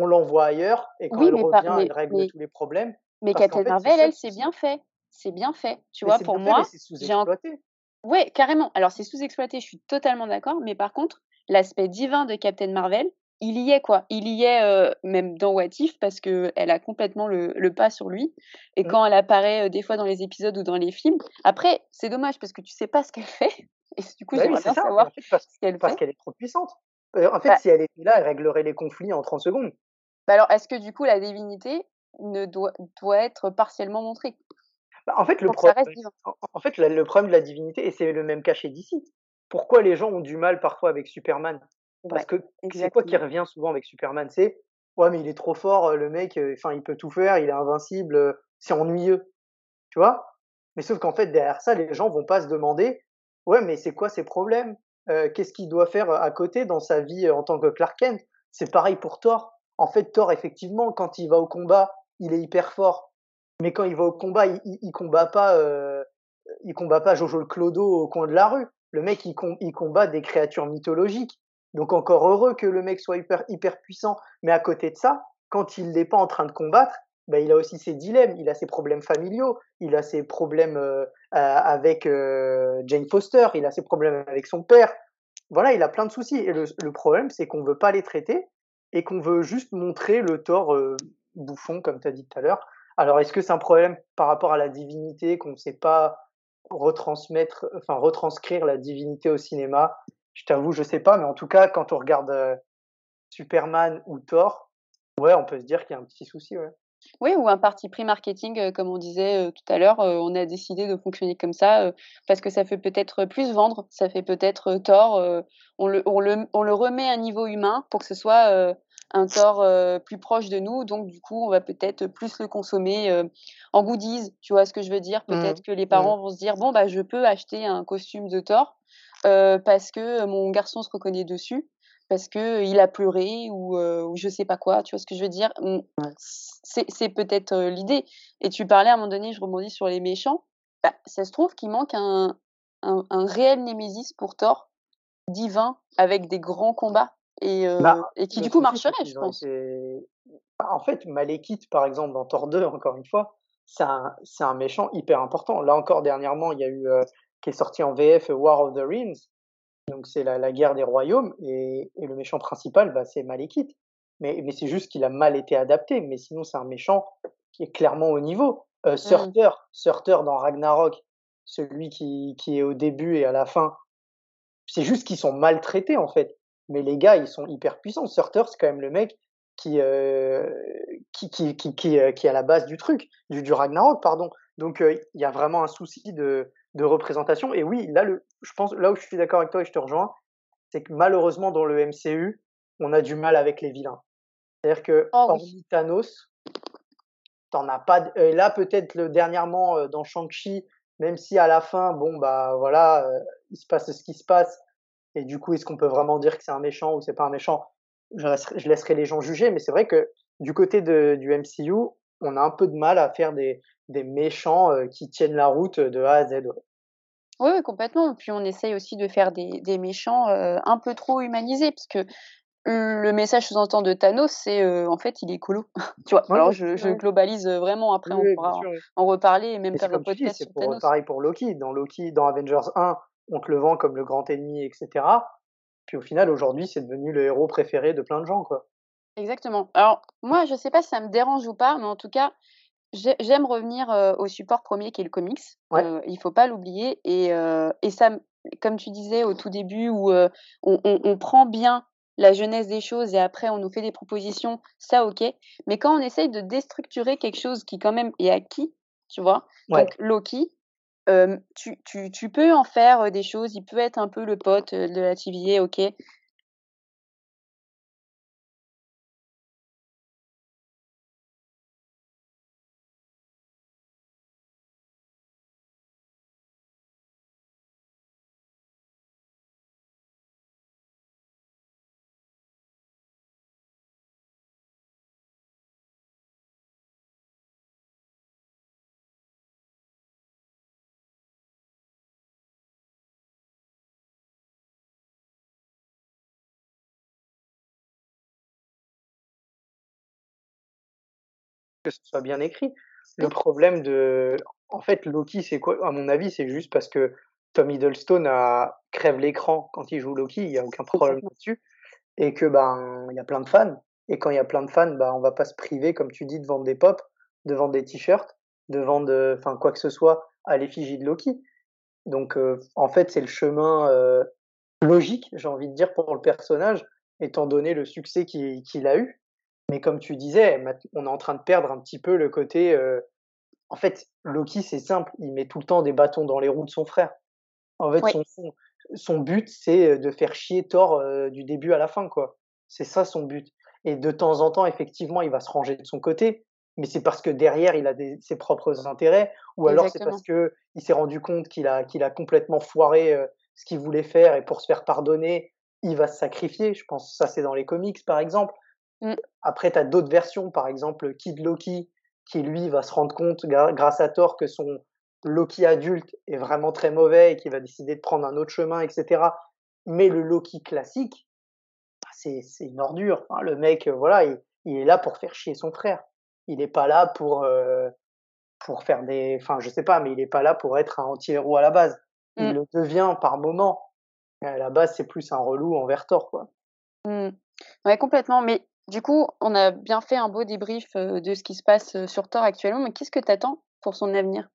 B: on l'envoie ailleurs et quand
A: Oui,
B: elle
A: mais
B: revient, elle
A: mais
B: règle
A: mais
B: tous les problèmes.
A: mais
B: Parce
A: Captain Marvel, elle, c'est bien fait. C'est bien fait. Tu vois? Pour moi,
B: c'est
A: j'ai en
B: sous-exploité.
A: Ouais, carrément. Alors c'est sous-exploité, je suis totalement d'accord, mais par contre, l'aspect divin de Captain Marvel, il y est quoi. Il y est, même dans What If parce qu'elle a complètement le le pas sur lui et
B: Mmh.
A: quand elle apparaît, des fois dans les épisodes ou dans les films après, c'est dommage parce que tu sais pas ce qu'elle fait et du coup,
B: Bah
A: j'aimerais
B: c'est
A: bien
B: ça. En
A: savoir
B: fait, parce
A: ce qu'elle
B: parce
A: fait.
B: qu'elle est trop puissante. En fait,
A: Bah
B: si elle était là, elle réglerait les conflits en 30 secondes.
A: Bah, alors est-ce que du coup la divinité ne doit doit être partiellement montrée?
B: Bah, en fait, le problème en fait, le de la divinité et c'est le même cas chez DC. Pourquoi les gens ont du mal parfois avec Superman? Parce
A: Ouais,
B: que c'est quoi qui revient souvent avec Superman? C'est: «Ouais, mais il est trop fort, heu, le mec, heu, enfin, il peut tout faire, il est invincible, heu, c'est ennuyeux». Tu vois? Mais sauf qu'en fait, derrière ça, les gens vont pas se demander: «Ouais, mais c'est quoi ses problèmes? Qu'est-ce qu'il doit faire, à côté dans sa vie, en tant que Clark Kent?» c'est pareil pour Thor. En fait, Thor, effectivement, quand il va au combat, il est hyper fort. Mais quand il va au combat, il il combat pas, heu, il combat pas Jojo le clodo au coin de la rue. Le mec, il com il combat des créatures mythologiques. Donc encore heureux que le mec soit hyper hyper puissant. Mais à côté de ça, quand il n'est pas en train de combattre, bah, il a aussi ses dilemmes, il a ses problèmes familiaux, il a ses problèmes, heu, a avec, heu, Jane Foster, il a ses problèmes avec son père. Voilà, il a plein de soucis et le le problème, c'est qu'on veut pas les traiter et qu'on veut juste montrer le Thor, heu, bouffon, comme tu as dit tout à l'heure. Alors est-ce que c'est un problème par rapport à la divinité, qu'on ne sait pas retransmettre enfin retranscrire la divinité au cinéma? Je t'avoue, je sais pas, mais en tout cas, quand on regarde, heu, Superman ou Thor, ouais, on peut se dire qu'il y a un petit souci, ouais.
A: Oui, ou un parti pris marketing, heu, comme on disait, heu, tout à l'heure, heu, on a décidé de fonctionner comme ça, parce que ça fait peut-être, plus vendre, ça fait peut-être, tort, on le on le on le remet à un niveau humain pour que ce soit, un tort, plus proche de nous, donc du coup, on va peut-être plus le consommer, en goodies, tu vois ce que je veux dire?
B: Mmh.
A: Peut-être que les parents vont se dire: «Bon, bah, je peux acheter un costume de heu, parce que, mon garçon se reconnaît dessus, parce qu'il a pleuré» ou, heu, ou je sais pas quoi, tu vois ce que je veux dire? Mmh, c'est peut-être, l'idée et tu parlais à un moment donné, je rebondis sur les méchants, bah, ça se trouve qu'il manque un un un réel némésis pour Thor divin avec des grands combats et,
B: Bah,
A: et qui du coup marcherait, je pense.
B: été bah, en fait, Malekith, par exemple, dans Thor 2, encore une fois, c'est un méchant hyper important. Là encore, dernièrement, il y a eu, qui est sorti en VF, War of the Rings, donc c'est la la guerre des royaumes et et le méchant principal, bah, c'est Malekith. Mais mais c'est juste qu'il a mal été adapté, mais sinon c'est un méchant qui est clairement au niveau. Heu,
A: Mmh.
B: Surtur, dans Ragnarok, celui qui qui est au début et à la fin, c'est juste qu'ils sont maltraités, en fait. Mais les gars, ils sont hyper puissants. Surtur, c'est quand même le mec qui, heu, qui qui qui qui, heu, qui est à la base du truc, du du Ragnarok, pardon. Donc, heu, il y a vraiment un souci de de représentation et oui, là, le je pense là où je suis d'accord avec toi et je te rejoins, c'est que malheureusement dans le MCU, on a du mal avec les vilains. C'est-à-dire que,
A: Oh oui.
B: hormis Thanos, tu en as pas d et là, peut-être le dernièrement, heu, dans Shang-Chi, même si à la fin, bon, bah, voilà, heu, il se passe ce qui se passe et du coup, est-ce qu'on peut vraiment dire que c'est un méchant ou c'est pas un méchant? Je laisserai je laisserai les gens juger, mais c'est vrai que du côté de du MCU, on a un peu de mal à faire des des méchants, heu, qui tiennent la route, de A à Z, ouais.
A: Oui, oui, complètement. Puis on essaye aussi de faire des des méchants, heu, un peu trop humanisés parce que le message sous-entend de Thanos, c'est, heu, en fait, il est écolo, tu vois?
B: Ouais,
A: Alors je globalise, heu, vraiment, après
B: Oui,
A: on pourra en reparler et même
B: c'est
A: faire un
B: dis,
A: podcast sur
B: pour,
A: Thanos.
B: pareil pour Loki. Dans Loki, dans Avengers 1, on te le vend comme le grand ennemi et cetera. Puis au final, aujourd'hui, c'est devenu le héros préféré de plein de gens, quoi.
A: Exactement. Alors moi, je sais pas si ça me dérange ou pas, mais en tout cas, j'aime revenir, au support premier qui est le comics.
B: Ouais,
A: Heu, il faut pas l'oublier et et ça comme tu disais au tout début où, on on on prend bien la genèse des choses et après on nous fait des propositions, ça OK. Mais quand on essaye de déstructurer quelque chose qui quand même est acquis, tu vois?
B: ouais.
A: Donc Loki, tu tu tu peux en faire, des choses, il peut être un peu le pote, de la TVA, OK.
B: Que ce soit bien écrit. Le problème de en fait, Loki, c'est quoi? À mon avis, c'est juste parce que Tom Hiddleston a crève l'écran quand il joue Loki, il y a aucun problème là-dessus et que, ben, il y a plein de fans et quand il y a plein de fans, bah, on va pas se priver, comme tu dis, de vendre des pop, de vendre des t-shirts, de vendre, heu, enfin, quoi que ce soit à l'effigie de Loki. Donc, heu, en fait, c'est le chemin, heu, logique, j'ai envie de dire, pour le personnage, étant donné le succès qu'il qu'il a eu. Mais comme tu disais, on est en train de perdre un petit peu le côté, heu en fait, Loki, c'est simple, il met tout le temps des bâtons dans les roues de son frère. En fait,
A: Oui,
B: son son son but, c'est, heu, de faire chier Thor, heu, du début à la fin, quoi. C'est ça son but et de temps en temps, effectivement, il va se ranger de son côté, mais c'est parce que derrière, il a des ses propres intérêts ou alors c'est parce
A: exactement.
B: qu'il s'est rendu compte qu'il a qu'il a complètement foiré, ce qu'il voulait faire et pour se faire pardonner, il va se sacrifier. Je pense ça, c'est dans les comics, par exemple.
A: Mmh.
B: Après, tu as d'autres versions, par exemple, Kid Loki, qui lui va se rendre compte grâce à Thor que son Loki adulte est vraiment très mauvais et qui va décider de prendre un autre chemin et cetera. Mais le Loki classique, bah, c'est c'est une ordure. Enfin, le mec, heu, voilà, il il est là pour faire chier son frère. Il est pas là pour, heu, pour faire des enfin, je sais pas, mais il est pas là pour être un anti-héros à la base. Il
A: Mmh.
B: le devient par moment, à la base, c'est plus un relou envers Thor, quoi.
A: Mmh. Ouais, complètement, mais du coup, on a bien fait un beau débrief, heu, de ce qui se passe, heu, sur Thor actuellement, mais qu'est-ce que tu attends pour son avenir?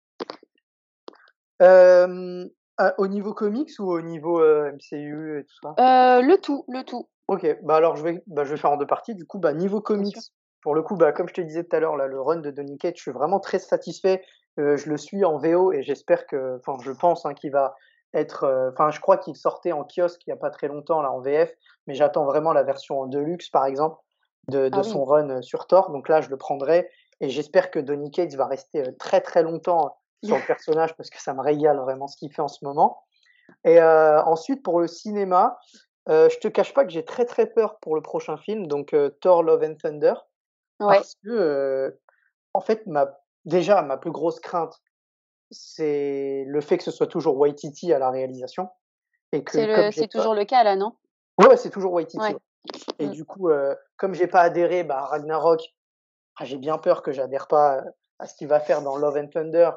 B: Hem, heu, au niveau comics ou au niveau, MCU et tout ça?
A: Heu, le tout, le tout,
B: OK, bah, alors je vais bah, je vais faire en 2 parties du coup. Bah, niveau comics, pour le coup, bah, comme je te disais tout à l'heure là, le run de Donny Cates, je suis vraiment très satisfait. Je le suis en VO et j'espère que enfin je pense, hein, qu'il va être, enfin je crois qu'il sortait en kiosque il y a pas très longtemps là en VF, mais j'attends vraiment la version en deluxe par exemple de de
A: Ah
B: son run, heu, sur Thor. Donc là, je le prendrai et j'espère que Donny Cates va rester, heu, très, très longtemps sur le personnage parce que ça me régale vraiment ce qu'il fait en ce moment. Et heu, ensuite pour le cinéma, je te cache pas que j'ai très, très peur pour le prochain film, donc Thor: Love and Thunder,
A: ouais,
B: parce que, en fait, ma déjà ma plus grosse crainte, c'est le fait que ce soit toujours Waititi à la réalisation
A: C'est toujours le cas là, non?
B: Ouais, c'est toujours Waititi.
A: Ouais.
B: Et
A: Mm.
B: du coup, euh, comme j'ai pas adhéré bah, à Ragnarok, ah, j'ai bien peur que j'adhère pas euh, à ce qu'il va faire dans Love and Thunder.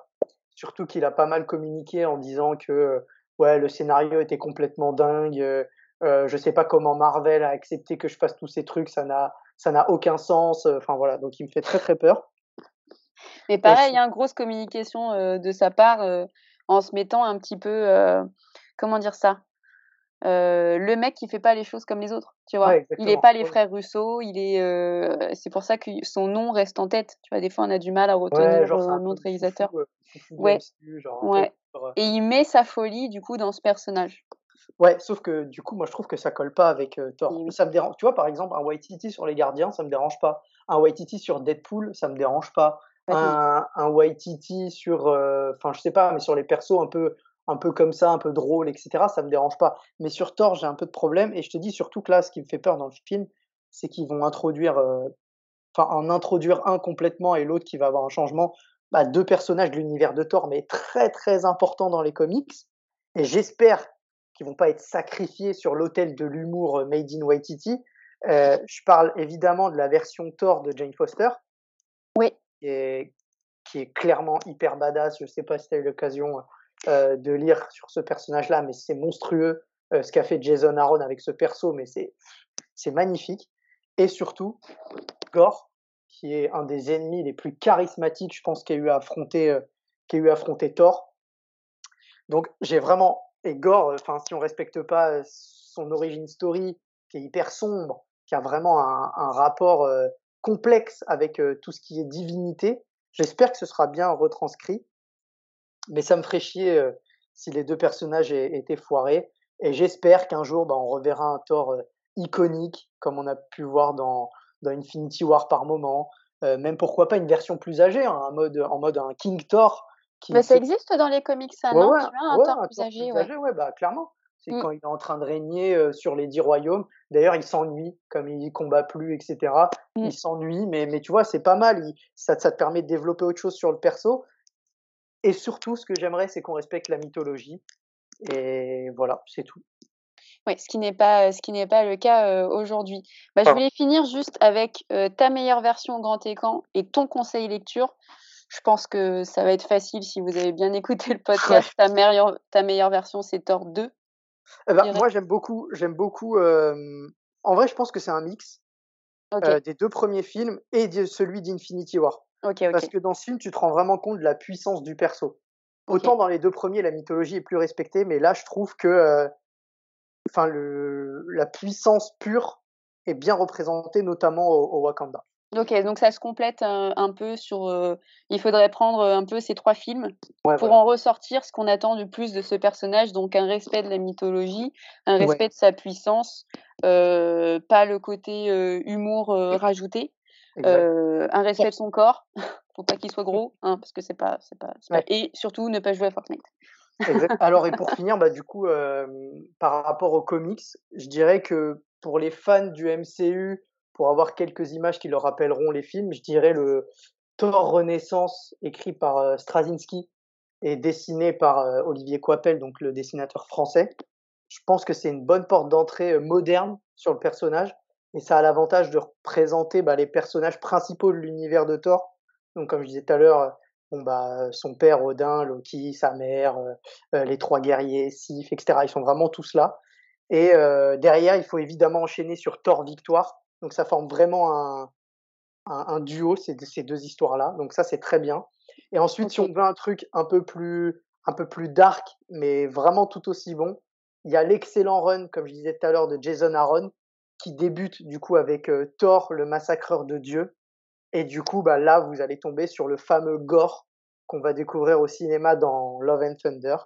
B: Surtout qu'il a pas mal communiqué en disant que euh, ouais, le scénario était complètement dingue. Euh, euh, je sais pas comment Marvel a accepté que je fasse tous ces trucs, ça n'a ça n'a aucun sens. Enfin voilà, donc il me fait très très peur.
A: Mais pareil, hein, grosse communication euh, de sa part euh, en se mettant un petit peu, comment dire ça Le mec qui fait pas les choses comme les autres, tu vois.
B: Ouais,
A: il est
B: exactement.
A: pas les frères Russo, il est. euh, C'est pour ça que son nom reste en tête. Tu vois, des fois on a du mal à
B: Ouais,
A: retenir
B: genre
A: euh, un nom de réalisateur.
B: euh,
A: Ouais.
B: Genre genre, euh,
A: Et il met sa folie du coup dans ce personnage.
B: Ouais, sauf que du coup, moi je trouve que ça colle pas avec euh, Thor.
A: Oui.
B: Ça me dérange. Tu vois, par exemple, un Waititi sur les Gardiens, ça me dérange pas. Un Waititi sur Deadpool, ça me dérange pas. Un, un Waititi sur, euh, enfin, je sais pas, mais sur les persos un peu, un peu comme ça, un peu drôle, etc. Ça me dérange pas. Mais sur Thor, j'ai un peu de problème. Et je te dis surtout que là, ce qui me fait peur dans le film, c'est qu'ils vont introduire, euh, enfin, en introduire un complètement et l'autre qui va avoir un changement. Bah, deux personnages de l'univers de Thor, mais très très importants dans les comics. Et j'espère qu'ils vont pas être sacrifiés sur l'autel de l'humour euh, made in Waititi. Euh, je parle évidemment de la version Thor de Jane Foster,
A: Oui.
B: qui est, qui est clairement hyper badass. Je sais pas si tu as eu l'occasion euh, de lire sur ce personnage-là, mais c'est monstrueux euh, ce qu'a fait Jason Aaron avec ce perso, mais c'est magnifique. Et surtout, Gore, qui est un des ennemis les plus charismatiques, je pense, a eu à affronter, euh, eu à affronter Thor. Donc j'ai vraiment et Gore, enfin si on respecte pas euh, son origin story, qui est hyper sombre, qui a vraiment un, rapport euh, complexe avec euh, tout ce qui est divinité, j'espère que ce sera bien retranscrit. Mais ça me ferait chier euh, si les deux personnages étaient foirés. Et j'espère qu'un jour, bah, on reverra un Thor euh, iconique, comme on a pu voir dans, dans Infinity War par moment. Euh, même pourquoi pas une version plus âgée, hein, un mode, en mode un King Thor. Qui,
A: Bah, ça existe dans les comics, ça,
B: Ouais,
A: non?
B: ouais,
A: Tu vois, un
B: ouais,
A: Thor
B: un
A: plus
B: Thor
A: âgé, ouais.
B: ouais, bah, clairement. C'est
A: Mm.
B: quand il est en train de régner euh, sur les dix royaumes. D'ailleurs, il s'ennuie, comme il combat plus, etc.
A: Mm.
B: Il s'ennuie, mais, mais tu vois, c'est pas mal. Il- ça, ça te permet de développer autre chose sur le perso. Et surtout, ce que j'aimerais, c'est qu'on respecte la mythologie. Et voilà, c'est tout.
A: Oui, ce qui n'est pas, ce qui n'est pas le cas euh, aujourd'hui. Bah, je voulais finir juste avec euh, ta meilleure version au grand écran et ton conseil lecture. Je pense que ça va être facile si vous avez bien écouté le podcast. Ta meilleure, ta meilleure version, c'est Thor 2.
B: Eh ben, moi, j'aime beaucoup, j'aime beaucoup. euh, en vrai, je pense que c'est un mix euh, des deux premiers films et de celui d'Infinity War. Parce que dans ce film, tu te rends vraiment compte de la puissance du perso. Autant dans les deux premiers, la mythologie est plus respectée, mais là, je trouve que euh, enfin, la puissance pure est bien représentée, notamment au, au Wakanda.
A: Ok, donc ça se complète un, un peu sur. euh, il faudrait prendre un peu ces trois films
B: Ouais,
A: pour en ressortir ce qu'on attend du plus de ce personnage, donc un respect de la mythologie, un
B: Ouais.
A: respect de sa puissance, euh, pas le côté euh, humour euh, rajouté. Euh, un respect de son corps, faut pas qu'il soit gros, hein, parce que c'est pas, c'est pas, c'est pas-
B: Ouais.
A: et surtout ne pas jouer à Fortnite.
B: Exact. Alors, et pour finir, bah, du coup, euh, par rapport aux comics, je dirais que pour les fans du MCU, pour avoir quelques images qui leur rappelleront les films, je dirais le Thor Renaissance écrit par euh, Straczynski et dessiné par euh, Olivier Coipel, donc le dessinateur français. Je pense que c'est une bonne porte d'entrée euh, moderne sur le personnage et ça a l'avantage de représenter bah, les personnages principaux de l'univers de Thor. Donc, comme je disais tout à l'heure, euh, bon, bah, son père Odin, Loki, sa mère, euh, euh, les trois guerriers, Sif, etc. Ils sont vraiment tous là. Et euh, derrière, il faut évidemment enchaîner sur Thor Victoire. Donc ça forme vraiment un, un, un duo, ces, ces deux histoires-là. Donc ça, c'est très bien. Et ensuite, si on veut un truc un peu plus, un peu plus dark, mais vraiment tout aussi bon, il y a l'excellent run, comme je disais tout à l'heure, de Jason Aaron, qui débute du coup avec Thor, le massacreur de Dieu. Et du coup, bah, là, vous allez tomber sur le fameux Gore qu'on va découvrir au cinéma dans Love and Thunder.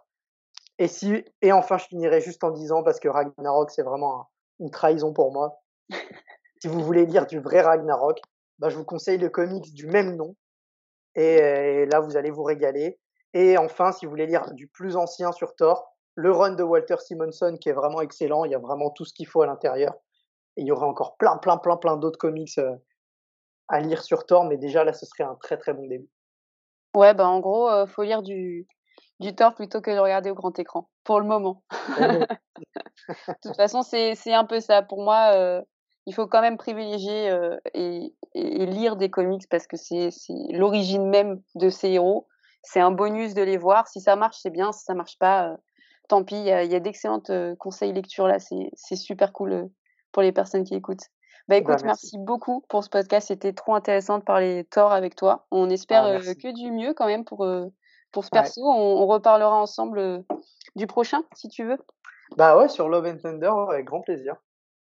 B: Et, si, et enfin, je finirai juste en disant, parce que Ragnarok, c'est vraiment un- une trahison pour moi. si vous voulez lire du vrai Ragnarok, bah, je vous conseille le comics du même nom. Et là, vous allez vous régaler. Et enfin, si vous voulez lire du plus ancien sur Thor, le run de Walter Simonson, qui est vraiment excellent. Il y a vraiment tout ce qu'il faut à l'intérieur. Et il y aurait encore plein, plein, plein, plein d'autres comics euh, à lire sur Thor. Mais déjà, là, ce serait un très, très bon début.
A: Ouais, bah en gros, euh, faut lire du, du Thor plutôt que de regarder au grand écran, pour le moment. de toute façon, c'est un peu ça. Pour moi, euh, il faut quand même privilégier euh, et, et, lire des comics parce que c'est l'origine même de ces héros. C'est un bonus de les voir. Si ça marche, c'est bien. Si ça marche pas, tant pis. Il y a, a d'excellentes conseils lecture là. C'est super cool pour les personnes qui écoutent. Bah, bah écoute, merci. beaucoup pour ce podcast. C'était trop intéressant de parler Thor avec toi. On espère ah, que du mieux quand même pour, pour ce perso. On, reparlera ensemble du prochain, si tu veux.
B: Bah ouais, sur Love and Thunder, avec grand plaisir.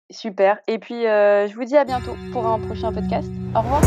A: Super. Et puis, je vous dis à bientôt pour un prochain podcast. Au revoir.